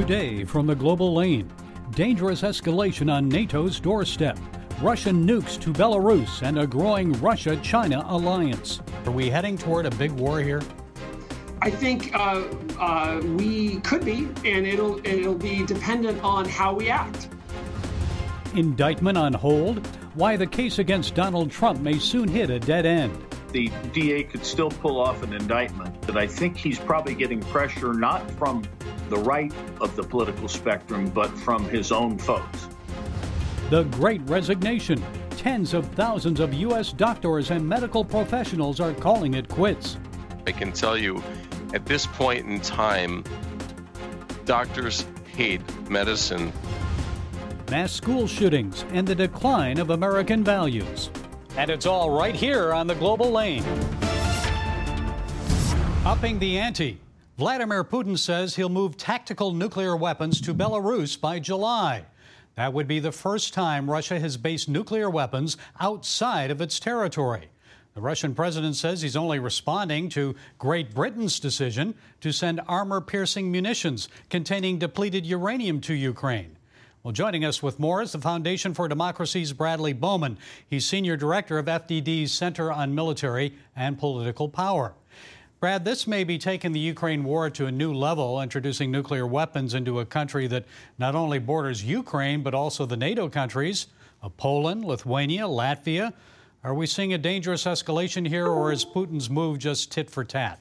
Today from the global lane, dangerous escalation on NATO's doorstep. Russian nukes to Belarus and a growing Russia China alliance. Are we heading toward a big war here? I think uh, uh, we could be, and it'll it'll be dependent on how we act. Indictment on hold. Why the case against Donald Trump may soon hit a dead end. The DA could still pull off an indictment, but I think he's probably getting pressure not from the right of the political spectrum, but from his own folks. The Great Resignation. Tens of thousands of U.S. doctors and medical professionals are calling it quits. I can tell you at this point in time, doctors hate medicine. Mass school shootings and the decline of American values. And it's all right here on the global lane. Upping the ante. Vladimir Putin says he'll move tactical nuclear weapons to Belarus by July. That would be the first time Russia has based nuclear weapons outside of its territory. The Russian president says he's only responding to Great Britain's decision to send armor piercing munitions containing depleted uranium to Ukraine. Well, joining us with more is the Foundation for Democracy's Bradley Bowman. He's senior director of FDD's Center on Military and Political Power. Brad, this may be taking the Ukraine war to a new level, introducing nuclear weapons into a country that not only borders Ukraine, but also the NATO countries of Poland, Lithuania, Latvia, are we seeing a dangerous escalation here, or is Putin's move just tit for tat?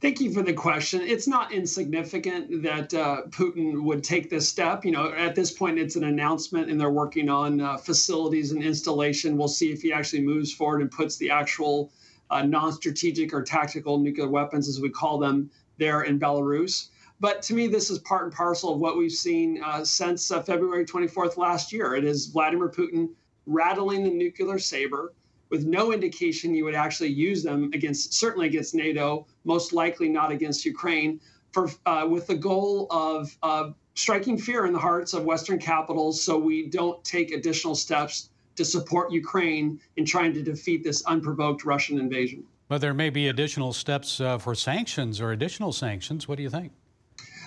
Thank you for the question. It's not insignificant that uh, Putin would take this step. You know, at this point, it's an announcement, and they're working on uh, facilities and installation. We'll see if he actually moves forward and puts the actual uh, non-strategic or tactical nuclear weapons, as we call them, there in Belarus. But to me, this is part and parcel of what we've seen uh, since uh, February 24th last year. It is Vladimir Putin rattling the nuclear saber with no indication you would actually use them against, certainly against NATO, most likely not against Ukraine, for uh, with the goal of uh, striking fear in the hearts of Western capitals, so we don't take additional steps to support Ukraine in trying to defeat this unprovoked Russian invasion. But there may be additional steps uh, for sanctions or additional sanctions. What do you think?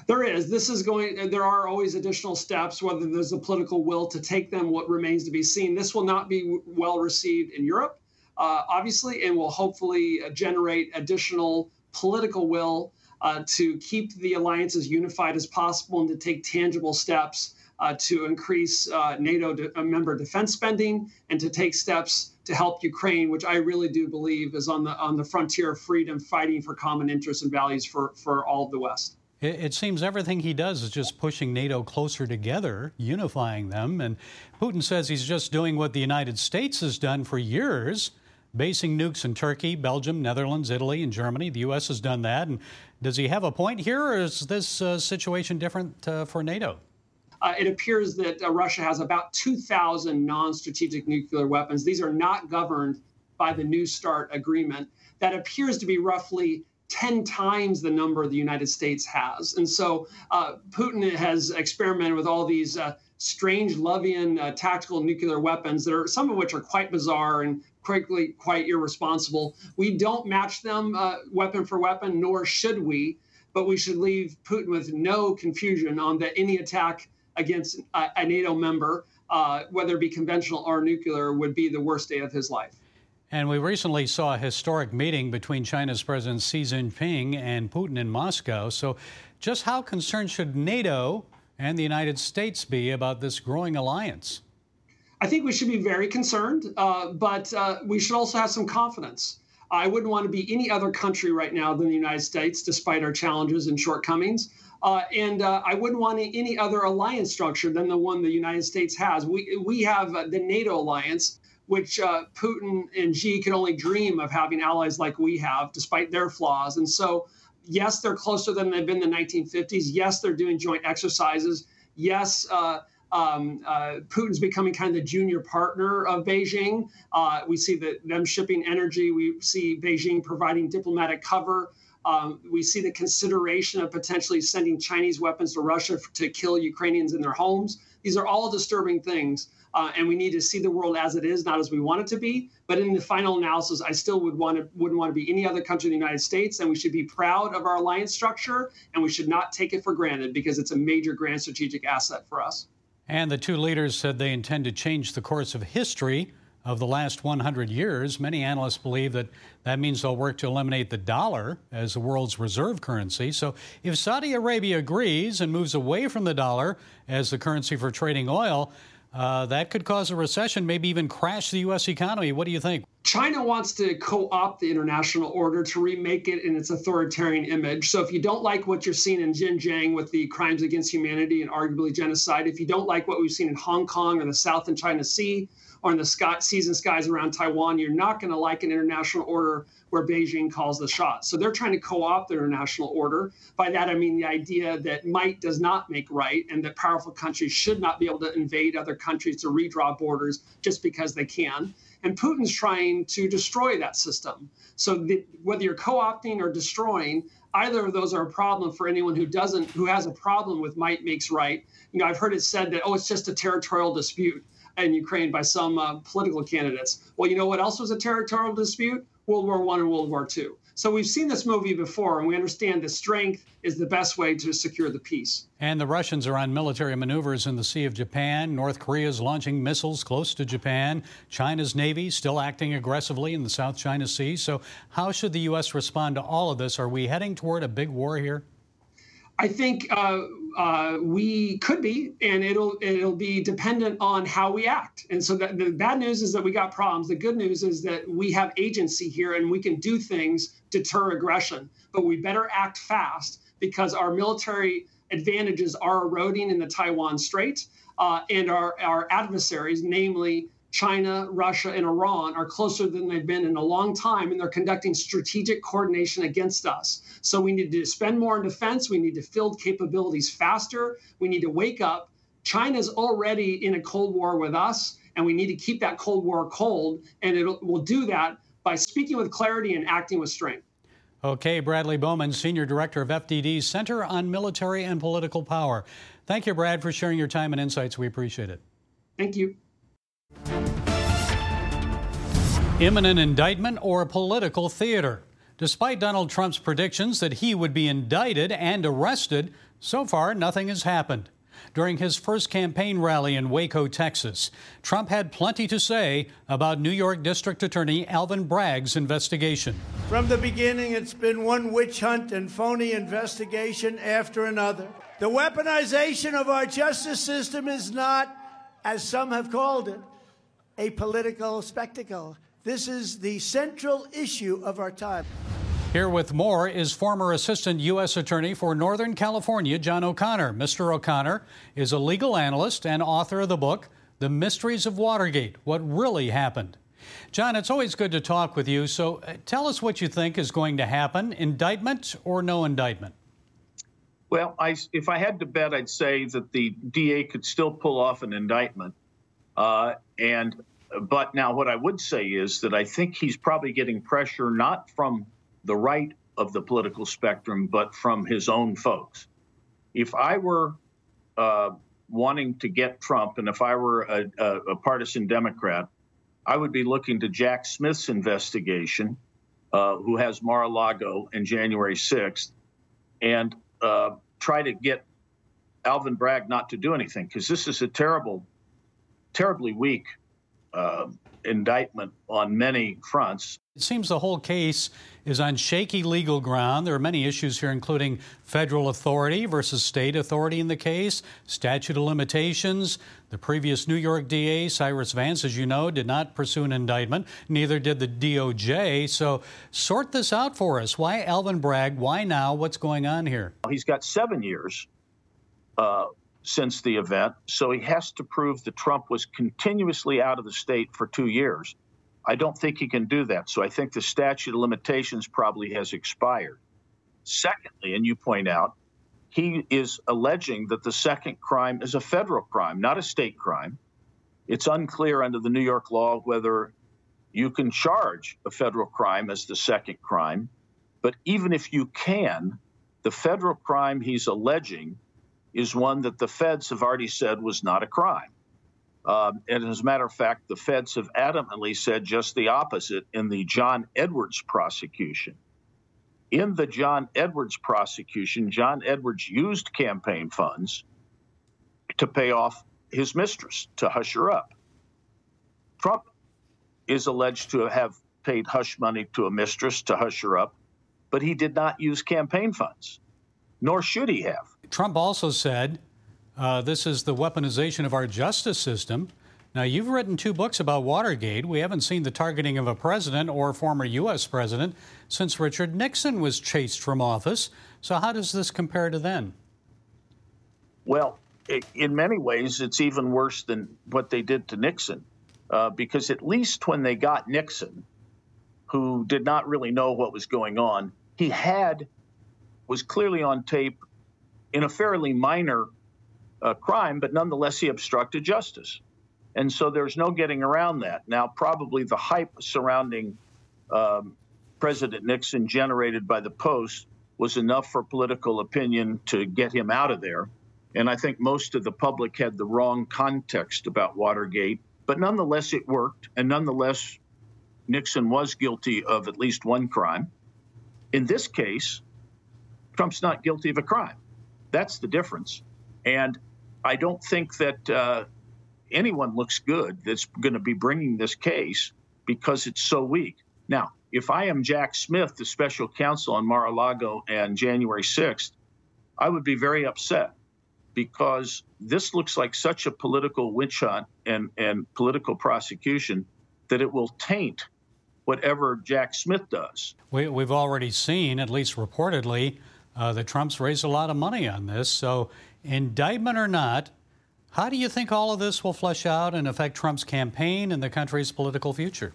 There is. This is going. There are always additional steps. Whether there's a political will to take them, what remains to be seen. This will not be well received in Europe, uh, obviously, and will hopefully uh, generate additional political will uh, to keep the alliance as unified as possible and to take tangible steps uh, to increase uh, NATO de- uh, member defense spending and to take steps to help Ukraine, which I really do believe is on the on the frontier of freedom, fighting for common interests and values for for all of the West. It seems everything he does is just pushing NATO closer together, unifying them. And Putin says he's just doing what the United States has done for years, basing nukes in Turkey, Belgium, Netherlands, Italy, and Germany. The U.S. has done that. And does he have a point here, or is this uh, situation different uh, for NATO? Uh, it appears that uh, Russia has about 2,000 non strategic nuclear weapons. These are not governed by the New START agreement. That appears to be roughly 10 times the number the United States has. And so uh, Putin has experimented with all these uh, Strangelovian uh, tactical nuclear weapons that are some of which are quite bizarre and quickly quite irresponsible. We don't match them uh, weapon for weapon, nor should we, but we should leave Putin with no confusion on that any attack against a, a NATO member, uh, whether it be conventional or nuclear, would be the worst day of his life. And we recently saw a historic meeting between China's President Xi Jinping and Putin in Moscow. So, just how concerned should NATO and the United States be about this growing alliance? I think we should be very concerned, uh, but uh, we should also have some confidence. I wouldn't want to be any other country right now than the United States, despite our challenges and shortcomings. Uh, and uh, I wouldn't want any other alliance structure than the one the United States has. We, we have uh, the NATO alliance, which uh, Putin and Xi can only dream of having allies like we have, despite their flaws. And so, yes, they're closer than they've been in the 1950s. Yes, they're doing joint exercises. Yes, uh, um, uh, Putin's becoming kind of the junior partner of Beijing. Uh, we see that them shipping energy. We see Beijing providing diplomatic cover. Um, we see the consideration of potentially sending Chinese weapons to Russia to kill Ukrainians in their homes. These are all disturbing things. Uh, and we need to see the world as it is, not as we want it to be. But in the final analysis, I still would want to wouldn't want to be any other country in the United States, and we should be proud of our alliance structure, and we should not take it for granted because it's a major grand strategic asset for us. And the two leaders said they intend to change the course of history of the last 100 years. Many analysts believe that that means they'll work to eliminate the dollar as the world's reserve currency. So, if Saudi Arabia agrees and moves away from the dollar as the currency for trading oil, uh, that could cause a recession, maybe even crash the U.S. economy. What do you think? China wants to co opt the international order to remake it in its authoritarian image. So, if you don't like what you're seeing in Xinjiang with the crimes against humanity and arguably genocide, if you don't like what we've seen in Hong Kong or the South and China Sea, or in the sky, seas and skies around Taiwan, you're not going to like an international order where Beijing calls the shots. So they're trying to co opt the international order. By that, I mean the idea that might does not make right and that powerful countries should not be able to invade other countries to redraw borders just because they can. And Putin's trying to destroy that system. So the, whether you're co opting or destroying, either of those are a problem for anyone who doesn't who has a problem with might makes right you know i've heard it said that oh it's just a territorial dispute in Ukraine by some uh, political candidates. Well, you know what else was a territorial dispute? World War One and World War Two. So we've seen this movie before, and we understand that strength is the best way to secure the peace. And the Russians are on military maneuvers in the Sea of Japan. North Korea is launching missiles close to Japan. China's Navy still acting aggressively in the South China Sea. So, how should the U.S. respond to all of this? Are we heading toward a big war here? I think uh, uh, we could be, and it'll it'll be dependent on how we act. And so the, the bad news is that we got problems. The good news is that we have agency here, and we can do things deter aggression. But we better act fast because our military advantages are eroding in the Taiwan Strait, uh, and our our adversaries, namely China, Russia, and Iran are closer than they've been in a long time, and they're conducting strategic coordination against us. So we need to spend more on defense. We need to build capabilities faster. We need to wake up. China's already in a Cold War with us, and we need to keep that Cold War cold. And it will do that by speaking with clarity and acting with strength. Okay, Bradley Bowman, Senior Director of FDD's Center on Military and Political Power. Thank you, Brad, for sharing your time and insights. We appreciate it. Thank you. Imminent indictment or a political theater? Despite Donald Trump's predictions that he would be indicted and arrested, so far nothing has happened. During his first campaign rally in Waco, Texas, Trump had plenty to say about New York District Attorney Alvin Bragg's investigation. From the beginning, it's been one witch hunt and phony investigation after another. The weaponization of our justice system is not, as some have called it, a political spectacle. This is the central issue of our time. Here with more is former Assistant U.S. Attorney for Northern California, John O'Connor. Mr. O'Connor is a legal analyst and author of the book, The Mysteries of Watergate What Really Happened. John, it's always good to talk with you. So uh, tell us what you think is going to happen indictment or no indictment? Well, I, if I had to bet, I'd say that the DA could still pull off an indictment. Uh, and but now, what I would say is that I think he's probably getting pressure not from the right of the political spectrum, but from his own folks. If I were uh, wanting to get Trump, and if I were a, a, a, partisan Democrat, I would be looking to Jack Smith's investigation, uh, who has Mar a Lago and January 6th, and uh, try to get Alvin Bragg not to do anything, because this is a terrible, terribly weak uh, indictment on many fronts. It seems the whole case is on shaky legal ground. There are many issues here, including federal authority versus state authority in the case, statute of limitations. The previous New York DA, Cyrus Vance, as you know, did not pursue an indictment. Neither did the DOJ. So sort this out for us. Why Alvin Bragg? Why now? What's going on here? He's got seven years. Uh, since the event, so he has to prove that Trump was continuously out of the state for two years. I don't think he can do that. So I think the statute of limitations probably has expired. Secondly, and you point out, he is alleging that the second crime is a federal crime, not a state crime. It's unclear under the New York law whether you can charge a federal crime as the second crime. But even if you can, the federal crime he's alleging is one that the feds have already said was not a crime. Um, and as a matter of fact, the feds have adamantly said just the opposite in the John Edwards prosecution. In the John Edwards prosecution, John Edwards used campaign funds to pay off his mistress, to hush her up. Trump is alleged to have paid hush money to a mistress to hush her up, but he did not use campaign funds, nor should he have. Trump also said uh, this is the weaponization of our justice system. Now, you've written two books about Watergate. We haven't seen the targeting of a president or former U.S. president since Richard Nixon was chased from office. So, how does this compare to then? Well, in many ways, it's even worse than what they did to Nixon, uh, because at least when they got Nixon, who did not really know what was going on, he had was clearly on tape in a fairly minor uh, crime, but nonetheless he obstructed justice. And so there's no getting around that. Now, probably the hype surrounding um, President Nixon generated by the Post was enough for political opinion to get him out of there. And I think most of the public had the wrong context about Watergate. But nonetheless, it worked. And nonetheless, Nixon was guilty of at least one crime. In this case, Trump's not guilty of a crime. That's the difference. And I don't think that uh, anyone looks good that's going to be bringing this case because it's so weak. Now, if I am Jack Smith, the special counsel on Mar a Lago and January 6th, I would be very upset because this looks like such a political witch hunt and, and political prosecution that it will taint whatever Jack Smith does. We, have already seen, at least reportedly, uh, that Trump's raised a lot of money on this. So Indictment or not, how do you think all of this will flesh out and affect Trump's campaign and the country's political future?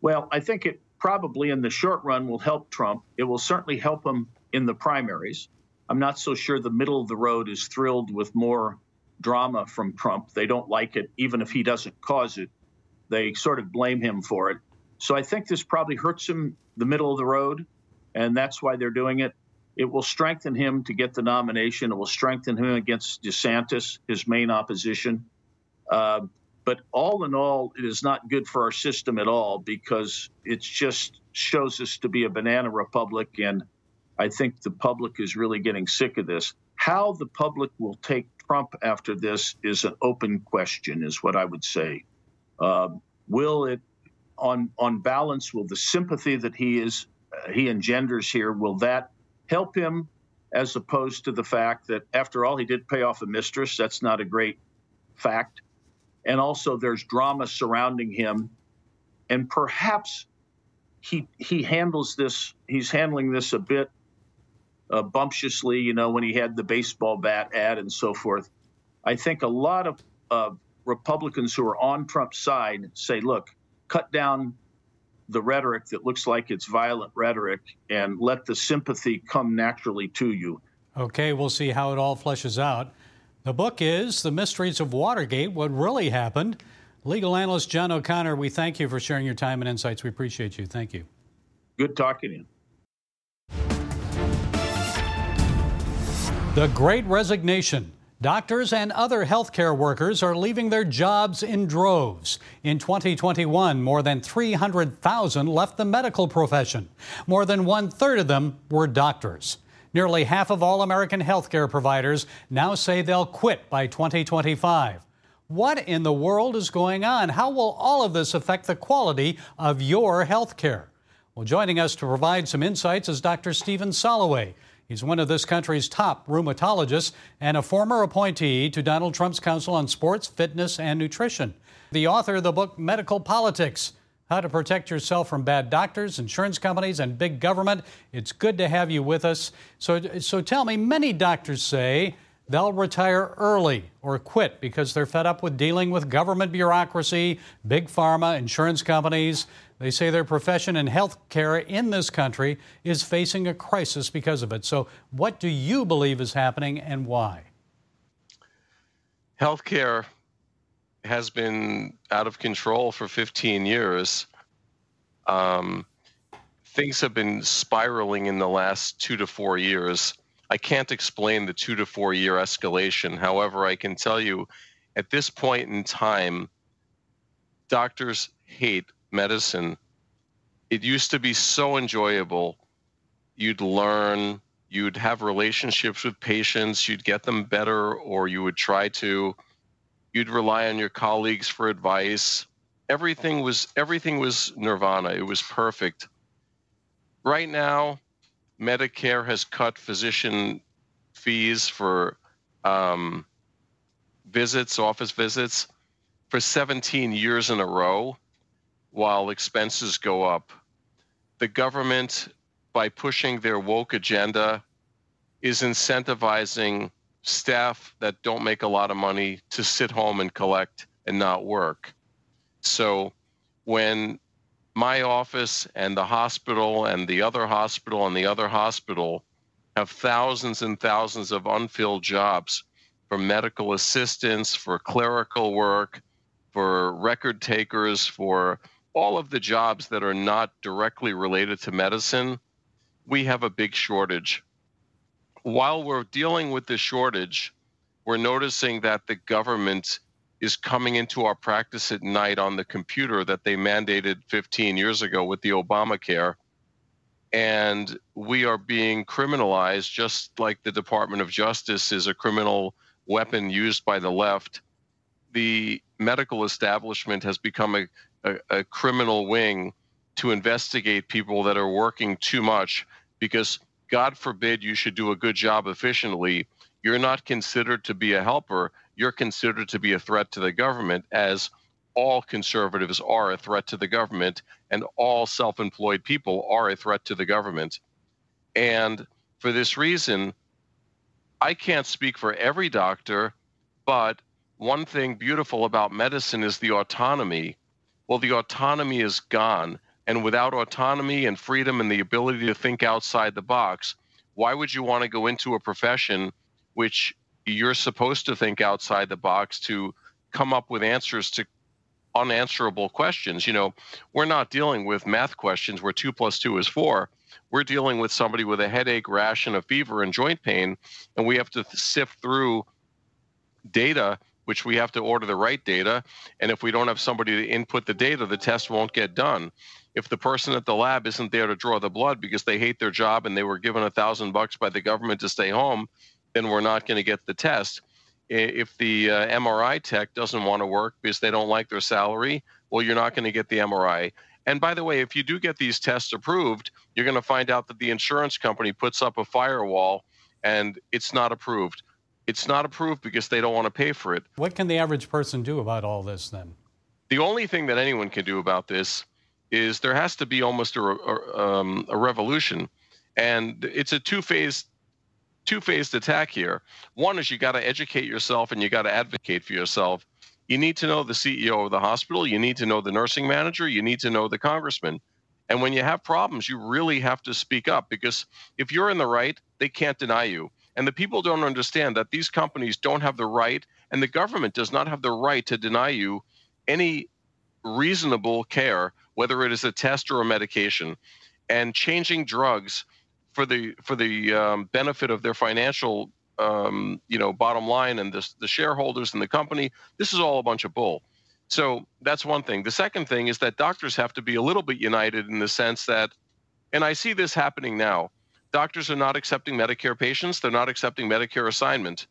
Well, I think it probably in the short run will help Trump. It will certainly help him in the primaries. I'm not so sure the middle of the road is thrilled with more drama from Trump. They don't like it, even if he doesn't cause it. They sort of blame him for it. So I think this probably hurts him the middle of the road, and that's why they're doing it. It will strengthen him to get the nomination. It will strengthen him against DeSantis, his main opposition. Uh, but all in all, it is not good for our system at all because it just shows us to be a banana republic. And I think the public is really getting sick of this. How the public will take Trump after this is an open question, is what I would say. Uh, will it, on on balance, will the sympathy that he is uh, he engenders here will that help him as opposed to the fact that after all he did pay off a mistress. That's not a great fact. And also there's drama surrounding him. And perhaps he he handles this he's handling this a bit uh, bumptiously you know when he had the baseball bat ad and so forth. I think a lot of uh, republicans who are on trump's side say look cut down the rhetoric that looks like it's violent rhetoric and let the sympathy come naturally to you. Okay, we'll see how it all fleshes out. The book is The Mysteries of Watergate What Really Happened. Legal analyst John O'Connor, we thank you for sharing your time and insights. We appreciate you. Thank you. Good talking to you. The Great Resignation. Doctors and other healthcare workers are leaving their jobs in droves. In 2021, more than 300,000 left the medical profession. More than one third of them were doctors. Nearly half of all American healthcare providers now say they'll quit by 2025. What in the world is going on? How will all of this affect the quality of your healthcare? Well, joining us to provide some insights is Dr. Stephen Soloway. He's one of this country's top rheumatologists and a former appointee to Donald Trump's Council on Sports, Fitness, and Nutrition. The author of the book Medical Politics How to Protect Yourself from Bad Doctors, Insurance Companies, and Big Government. It's good to have you with us. So, so tell me, many doctors say they'll retire early or quit because they're fed up with dealing with government bureaucracy, big pharma, insurance companies. They say their profession in health care in this country is facing a crisis because of it. So, what do you believe is happening and why? Healthcare has been out of control for 15 years. Um, things have been spiraling in the last two to four years. I can't explain the two to four year escalation. However, I can tell you at this point in time, doctors hate medicine. It used to be so enjoyable. You'd learn, you'd have relationships with patients, you'd get them better, or you would try to. You'd rely on your colleagues for advice. Everything was everything was nirvana. It was perfect. Right now, Medicare has cut physician fees for um, visits, office visits, for 17 years in a row, while expenses go up. The government, by pushing their woke agenda, is incentivizing staff that don't make a lot of money to sit home and collect and not work. So when my office and the hospital and the other hospital and the other hospital have thousands and thousands of unfilled jobs for medical assistants, for clerical work, for record takers, for all of the jobs that are not directly related to medicine. We have a big shortage. While we're dealing with the shortage, we're noticing that the government is coming into our practice at night on the computer that they mandated 15 years ago with the Obamacare. And we are being criminalized just like the Department of Justice is a criminal weapon used by the left. The medical establishment has become a, a, a criminal wing to investigate people that are working too much because, God forbid, you should do a good job efficiently. You're not considered to be a helper you're considered to be a threat to the government, as all conservatives are a threat to the government, and all self employed people are a threat to the government. And for this reason, I can't speak for every doctor, but one thing beautiful about medicine is the autonomy. Well, the autonomy is gone. And without autonomy and freedom and the ability to think outside the box, why would you want to go into a profession which you're supposed to think outside the box to come up with answers to unanswerable questions. You know, we're not dealing with math questions where two plus two is four. We're dealing with somebody with a headache, rash, and a fever and joint pain, and we have to sift through data, which we have to order the right data. And if we don't have somebody to input the data, the test won't get done. If the person at the lab isn't there to draw the blood because they hate their job and they were given a thousand bucks by the government to stay home, then we're not going to get the test. If the uh, MRI tech doesn't want to work because they don't like their salary, well, you're not going to get the MRI. And by the way, if you do get these tests approved, you're going to find out that the insurance company puts up a firewall and it's not approved. It's not approved because they don't want to pay for it. What can the average person do about all this then? The only thing that anyone can do about this is there has to be almost a, a, um, a revolution. And it's a two phase two-phased attack here. One is you got to educate yourself and you got to advocate for yourself. You need to know the CEO of the hospital, you need to know the nursing manager, you need to know the congressman. And when you have problems, you really have to speak up because if you're in the right, they can't deny you. And the people don't understand that these companies don't have the right, and the government does not have the right to deny you any reasonable care, whether it is a test or a medication. And changing drugs for the for the um, benefit of their financial um, you know bottom line and the, the shareholders and the company this is all a bunch of bull so that's one thing the second thing is that doctors have to be a little bit united in the sense that and i see this happening now doctors are not accepting medicare patients they're not accepting medicare assignment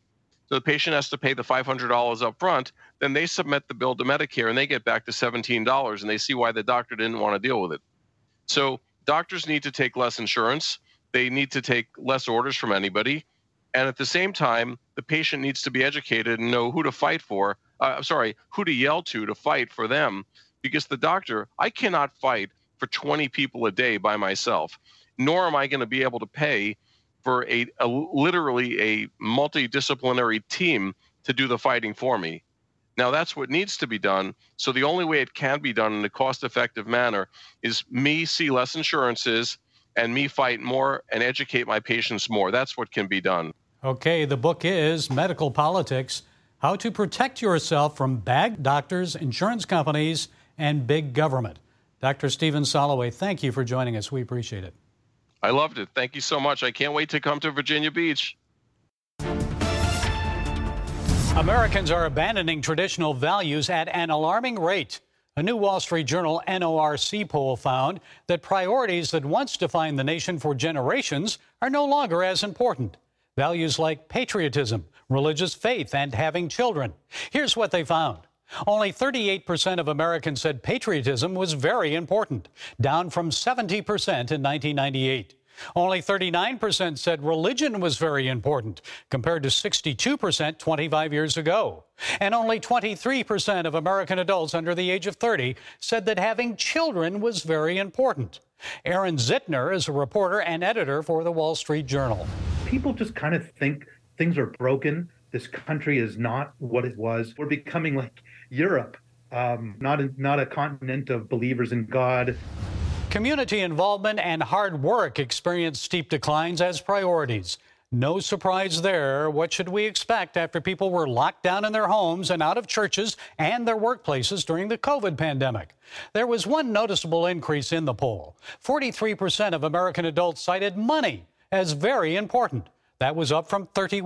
so the patient has to pay the $500 up front then they submit the bill to medicare and they get back to $17 and they see why the doctor didn't want to deal with it so doctors need to take less insurance they need to take less orders from anybody. And at the same time, the patient needs to be educated and know who to fight for. Uh, sorry, who to yell to to fight for them. Because the doctor, I cannot fight for 20 people a day by myself, nor am I going to be able to pay for a, a literally a multidisciplinary team to do the fighting for me. Now, that's what needs to be done. So, the only way it can be done in a cost effective manner is me see less insurances and me fight more and educate my patients more. That's what can be done. Okay, the book is Medical Politics How to Protect Yourself from Bad Doctors, Insurance Companies, and Big Government. Dr. Stephen Soloway, thank you for joining us. We appreciate it. I loved it. Thank you so much. I can't wait to come to Virginia Beach. Americans are abandoning traditional values at an alarming rate. A new Wall Street Journal NORC poll found that priorities that once defined the nation for generations are no longer as important. Values like patriotism, religious faith, and having children. Here's what they found only 38% of Americans said patriotism was very important, down from 70% in 1998. Only 39% said religion was very important, compared to 62% 25 years ago. And only 23% of American adults under the age of 30 said that having children was very important. Aaron Zitner is a reporter and editor for the Wall Street Journal. People just kind of think things are broken. This country is not what it was. We're becoming like Europe, um, not, a, not a continent of believers in God. Community involvement and hard work experienced steep declines as priorities. No surprise there. What should we expect after people were locked down in their homes and out of churches and their workplaces during the COVID pandemic? There was one noticeable increase in the poll 43% of American adults cited money as very important. That was up from 31%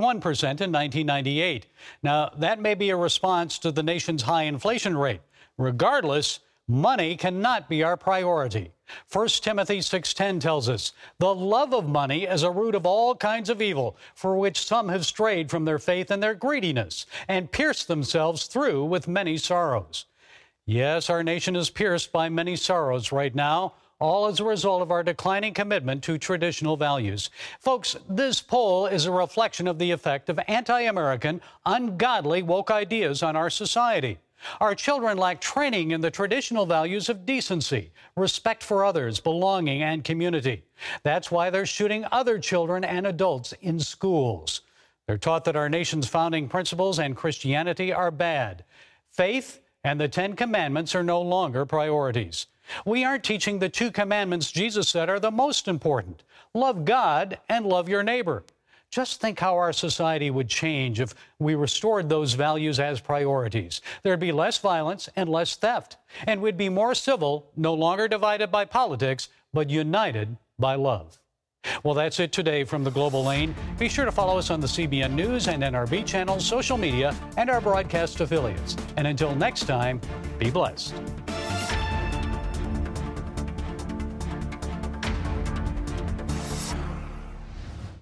in 1998. Now, that may be a response to the nation's high inflation rate. Regardless, money cannot be our priority. 1 Timothy 6:10 tells us, "The love of money is a root of all kinds of evil, for which some have strayed from their faith and their greediness, and pierced themselves through with many sorrows." Yes, our nation is pierced by many sorrows right now, all as a result of our declining commitment to traditional values. Folks, this poll is a reflection of the effect of anti-American, ungodly woke ideas on our society. Our children lack training in the traditional values of decency, respect for others, belonging, and community. That's why they're shooting other children and adults in schools. They're taught that our nation's founding principles and Christianity are bad. Faith and the Ten Commandments are no longer priorities. We aren't teaching the two commandments Jesus said are the most important love God and love your neighbor. Just think how our society would change if we restored those values as priorities. There'd be less violence and less theft, and we'd be more civil, no longer divided by politics, but united by love. Well, that's it today from the Global Lane. Be sure to follow us on the CBN News and NRB channels, social media, and our broadcast affiliates. And until next time, be blessed.